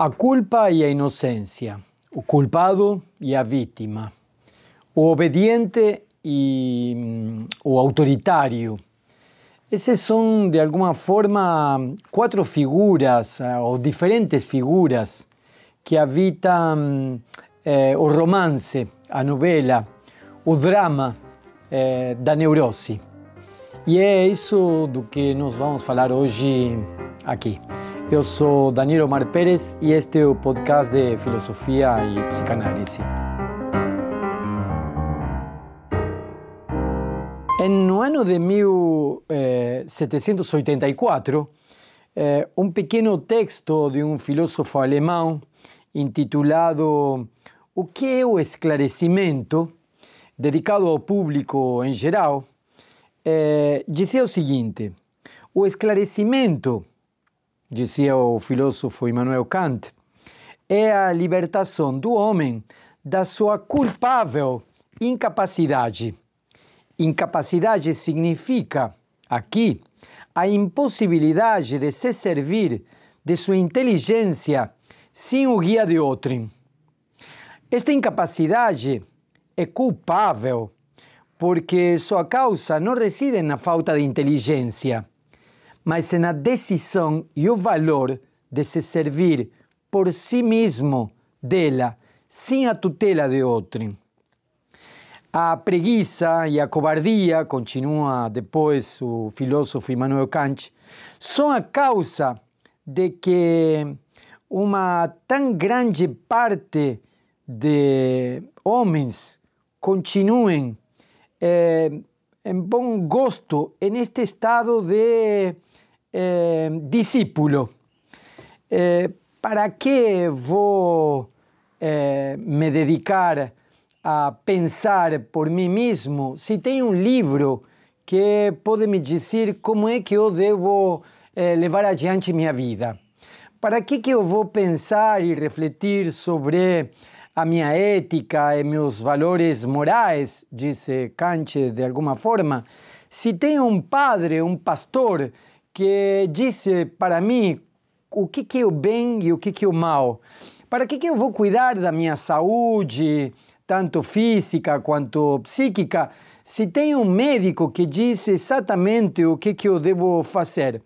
A culpa e a inocência, o culpado e a vítima, o obediente e mm, o autoritário. Esses são, de alguma forma, quatro figuras, eh, ou diferentes figuras, que habitam eh, o romance, a novela, o drama eh, da neurose. E é isso do que nós vamos falar hoje aqui. Eu sou Daniel Omar Pérez e este é o podcast de filosofia e psicanálise. No ano de 1784, eh, um pequeno texto de um filósofo alemão intitulado O que é o esclarecimento, dedicado ao público em geral, eh, dizia o seguinte: o esclarecimento dizia o filósofo Immanuel Kant, é a libertação do homem da sua culpável incapacidade. Incapacidade significa, aqui, a impossibilidade de se servir de sua inteligência sem o guia de outrem. Esta incapacidade é culpável porque sua causa não reside na falta de inteligência mas na decisão e o valor de se servir por si mesmo dela, sem a tutela de outro. A preguiça e a cobardia, continua depois o filósofo Immanuel Kant, são a causa de que uma tão grande parte de homens continuem eh, em bom gosto neste estado de eh, discípulo, eh, ¿para qué voy eh, me dedicar a pensar por mí mismo? Si tengo un libro que pode me dizer como é que eu devo eh, levar adiante minha vida? Para que que eu vou pensar e refletir sobre a minha ética e meus valores morais, disse Kant de alguma forma, se tenho um padre, um pastor que disse para mim o que, que é o bem e o que, que é o mal. Para que, que eu vou cuidar da minha saúde, tanto física quanto psíquica, se tem um médico que diz exatamente o que, que eu devo fazer?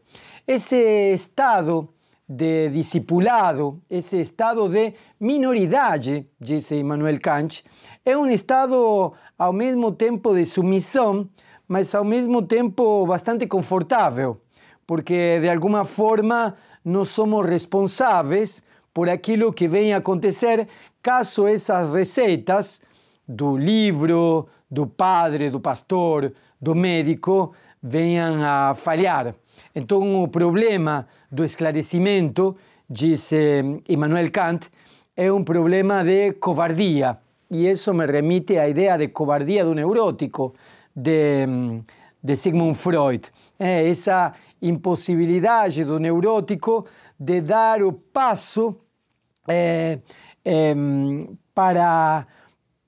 Esse estado de discipulado, esse estado de minoridade, disse Immanuel Kant, é um estado ao mesmo tempo de submissão, mas ao mesmo tempo bastante confortável porque de alguma forma nós somos responsáveis por aquilo que vem a acontecer caso essas receitas do livro, do padre, do pastor, do médico venham a falhar. Então, o problema do esclarecimento, disse Immanuel Kant, é um problema de covardia. E isso me remite à ideia de covardia do neurótico, de, de Sigmund Freud. É essa impossibilidade do neurótico de dar o passo eh, eh, para,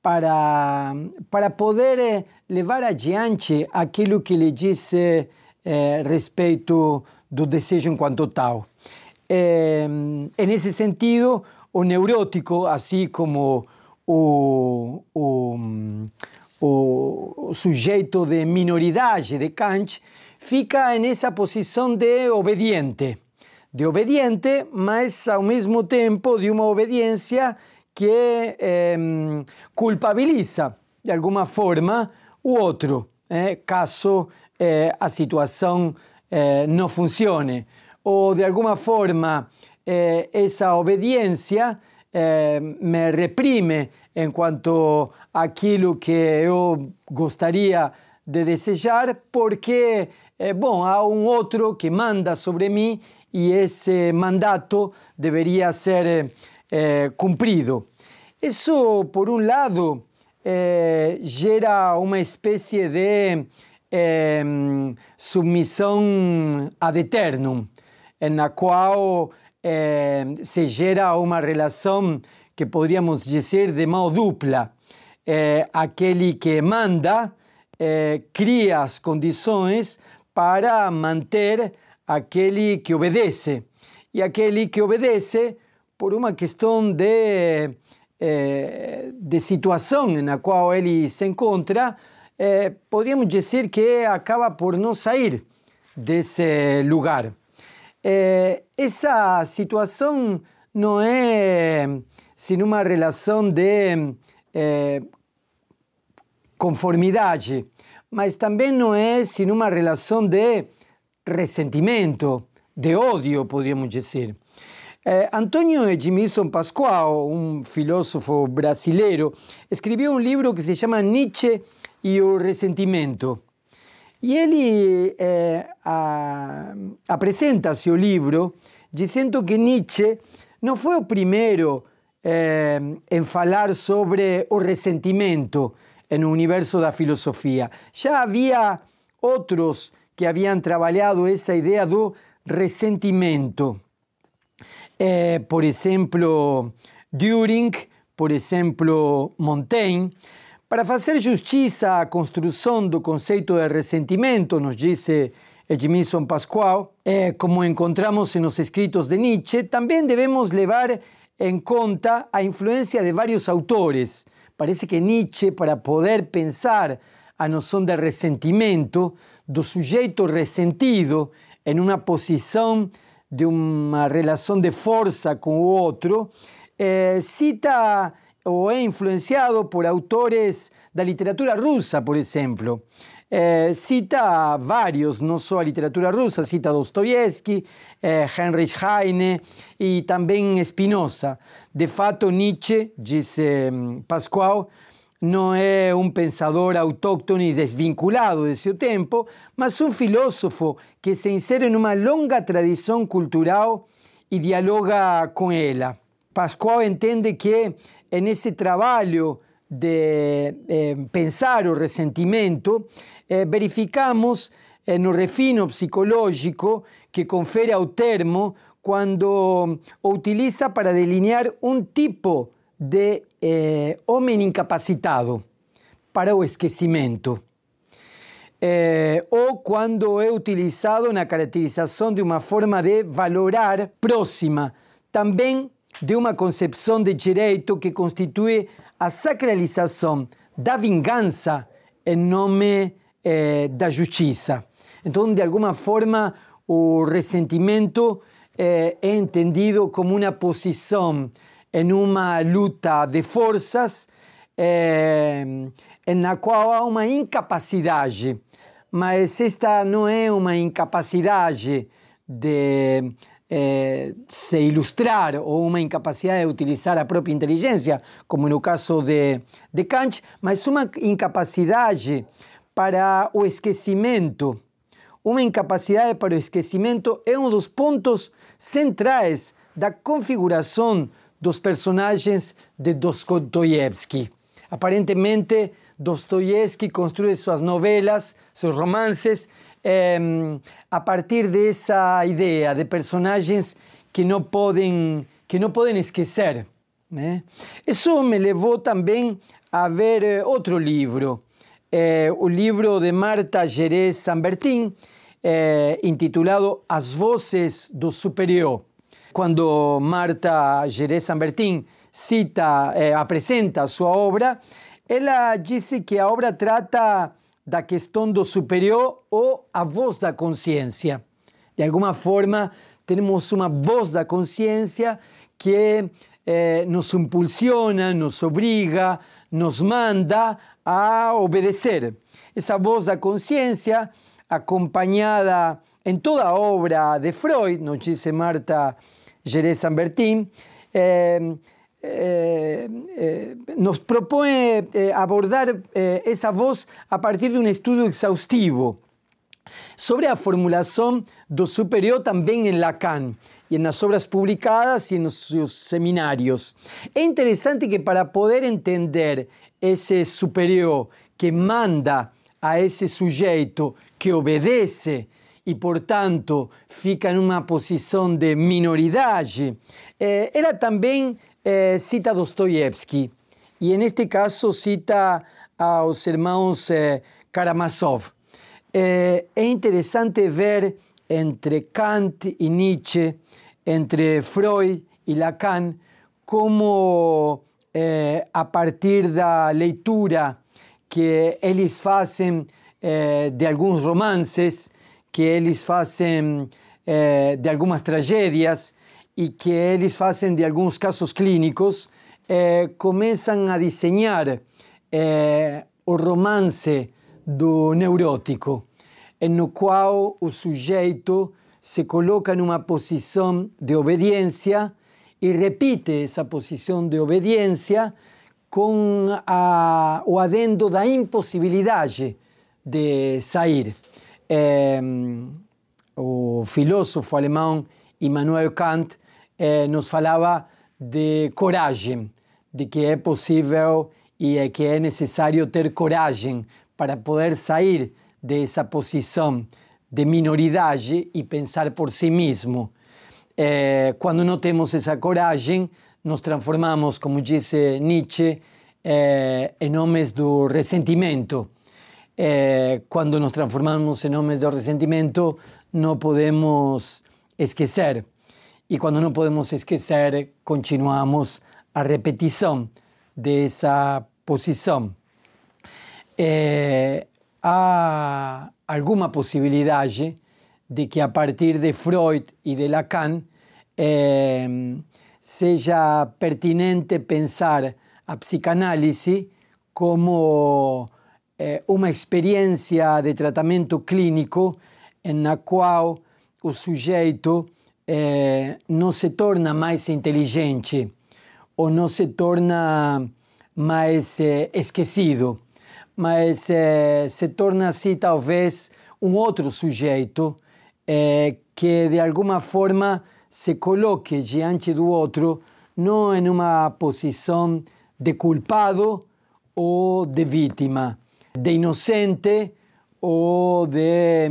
para, para poder eh, levar adiante aquilo que lhe disse eh, respeito do desejo enquanto tal. Eh, nesse sentido, o neurótico, assim como o, o, o, sujeito de minoridade de Kant, fica nessa posição de obediente. De obediente, mas ao mesmo tempo de uma obediência que eh, culpabiliza, de alguma forma, o outro, eh, caso eh, a situação não funcione. Ou, de alguma forma, essa obediência me reprime enquanto aquilo que eu gostaria de desejar, porque eh, bom, há um outro que manda sobre mim e esse mandato deveria ser eh, cumprido. Isso, por um lado, eh, gera uma espécie de eh, submissão ad eternum, na qual eh, se gera uma relação que poderíamos dizer de mão dupla. Eh, aquele que manda cria as condições para manter aquele que obedece. E aquele que obedece por uma questão de, eh, de situação na qual ele se encontra, eh, poderíamos dizer que acaba por não sair desse lugar. Eh, essa situação não é sin uma relação de eh, conformidade, mas também não é sin uma relação de ressentimento, de ódio, poderíamos dizer. Eh, Antônio Edmilson Pascoal, um filósofo brasileiro, escreveu um livro que se chama Nietzsche e o Ressentimento. E ele eh, apresenta seu livro que Nietzsche não foi o primeiro eh, em falar sobre o ressentimento no universo da filosofia. Já havia outros que haviam trabalhado essa ideia do ressentimento. Eh, por exemplo, Düring, por exemplo, Montaigne. Para fazer justiça à construção do conceito de ressentimento, nos disse Edmilson Pascual, eh, como encontramos nos escritos de Nietzsche, também devemos levar en conta a influencia de varios autores. Parece que Nietzsche, para poder pensar a noção de ressentimento, do sujeito ressentido em uma posição de uma relação de força com o outro, eh, cita ou é influenciado por autores da literatura russa, por exemplo. Eh, cita varios, no solo a literatura rusa, cita Dostoyevsky, eh, Heinrich Heine y también Spinoza. De fato, Nietzsche, dice mm, Pascual, no es un pensador autóctono y desvinculado de su tiempo, mas un filósofo que se insere en una longa tradición cultural y dialoga con ella. Pascual entiende que en ese trabajo de eh, pensar o ressentimento, eh, verificamos eh, no refino psicológico que confere ao termo quando o utiliza para delinear um tipo de eh, homem incapacitado para o esquecimento. Ou quando é utilizado na caracterização de uma forma de valorar próxima, também de uma concepção de direito que constitui a sacralização da vingança em nome eh, da justiça. Então, de alguma forma, o ressentimento eh, é entendido como uma posição em uma luta de forças eh, na qual há uma incapacidade, mas esta não é uma incapacidade de eh, se ilustrar ou uma incapacidade de utilizar a própria inteligência, como no caso de, de Kant, mas uma incapacidade para o esquecimento. Uma incapacidade para o esquecimento é um dos pontos centrais da configuração dos personagens de Dostoiévski. Aparentemente, Dostoiévski construye suas novelas, seus romances, a partir dessa ideia de personagens que não podem, que não podem esquecer. Né? Isso me levou também a ver eh, outro livro, eh, o livro de Marta Jerez Sambertin, eh, intitulado As Vozes do Superior. Quando Marta Jerez Sambertin cita, apresenta sua obra, ela disse que a obra trata da questão superior ou a voz da consciência. De alguma forma, temos uma voz da consciência que eh, nos impulsiona, nos obriga, nos manda a obedecer. Essa voz da consciência, acompanhada em toda obra de Freud, nos diz Marta Jerez Sambertin, eh, eh, eh, nos propõe eh, abordar eh, essa voz a partir de um estudo exaustivo sobre a formulação do superior também em Lacan e nas obras publicadas e nos seus seminários. É interessante que para poder entender esse superior que manda a esse sujeito que obedece e, portanto, fica numa posição de minoridade, ela também eh, cita Dostoiévski e, neste caso, cita aos irmãos eh, Karamazov. Eh, é interessante ver entre Kant e Nietzsche, entre Freud e Lacan, como eh, a partir da leitura que eles fazem eh, de alguns romances, que fazem eh, de algumas tragédias e que eles fazem de alguns casos clínicos, eh, começam a desenhar eh, o romance do neurótico, no qual o sujeito se coloca numa posição de obediência e repite essa posição de obediência com a, o adendo da impossibilidade de sair. É, o filósofo alemão Immanuel Kant é, nos falava de coragem, de que é possível e é que é necessário ter coragem para poder sair dessa posição de minoridade e pensar por si mesmo. É, quando não temos essa coragem, nos transformamos, como disse Nietzsche, é, em homens do ressentimento. É, quando nos transformamos em homens do ressentimento, não podemos esquecer. E quando não podemos esquecer, continuamos a repetição dessa posição. É, há alguma possibilidade de que a partir de Freud e de Lacan eh, seja pertinente pensar a psicanálise como eh, uma experiência de tratamento clínico na qual o sujeito eh, não se torna mais inteligente ou não se torna mais eh, esquecido, mas eh, se torna assim talvez um outro sujeito eh, que de alguma forma se coloque diante do outro não em uma posição de culpado ou de vítima, de inocente ou de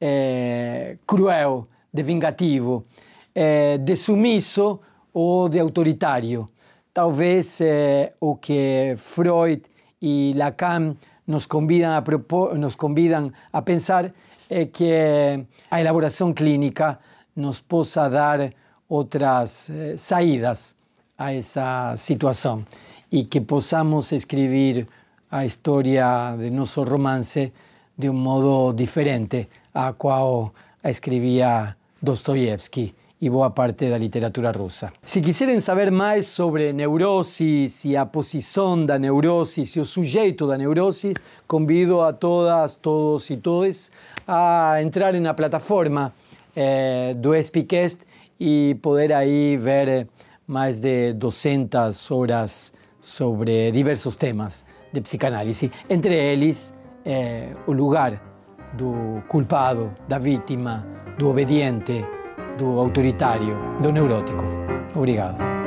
eh, cruel, de vingativo, eh, de sumisso ou de autoritário. Talvez eh, o que Freud e Lacan nos convidam a, nos convidam a pensar é que a elaboração clínica nos possa dar outras eh, saídas a essa situação e que possamos escrever a história de nosso romance de um modo diferente a qual a escrevia Dostoiévski e boa parte da literatura russa. Se quiserem saber mais sobre neurose e a posição da neurose e o sujeito da neurose, convido a todas, todos e todas a entrar na plataforma eh, do Espicast e poder aí ver mais de 200 horas sobre diversos temas de psicanálise, entre eles eh, lugar do culpado, da vítima, do obediente, do autoritário, do neurótico. Obrigado.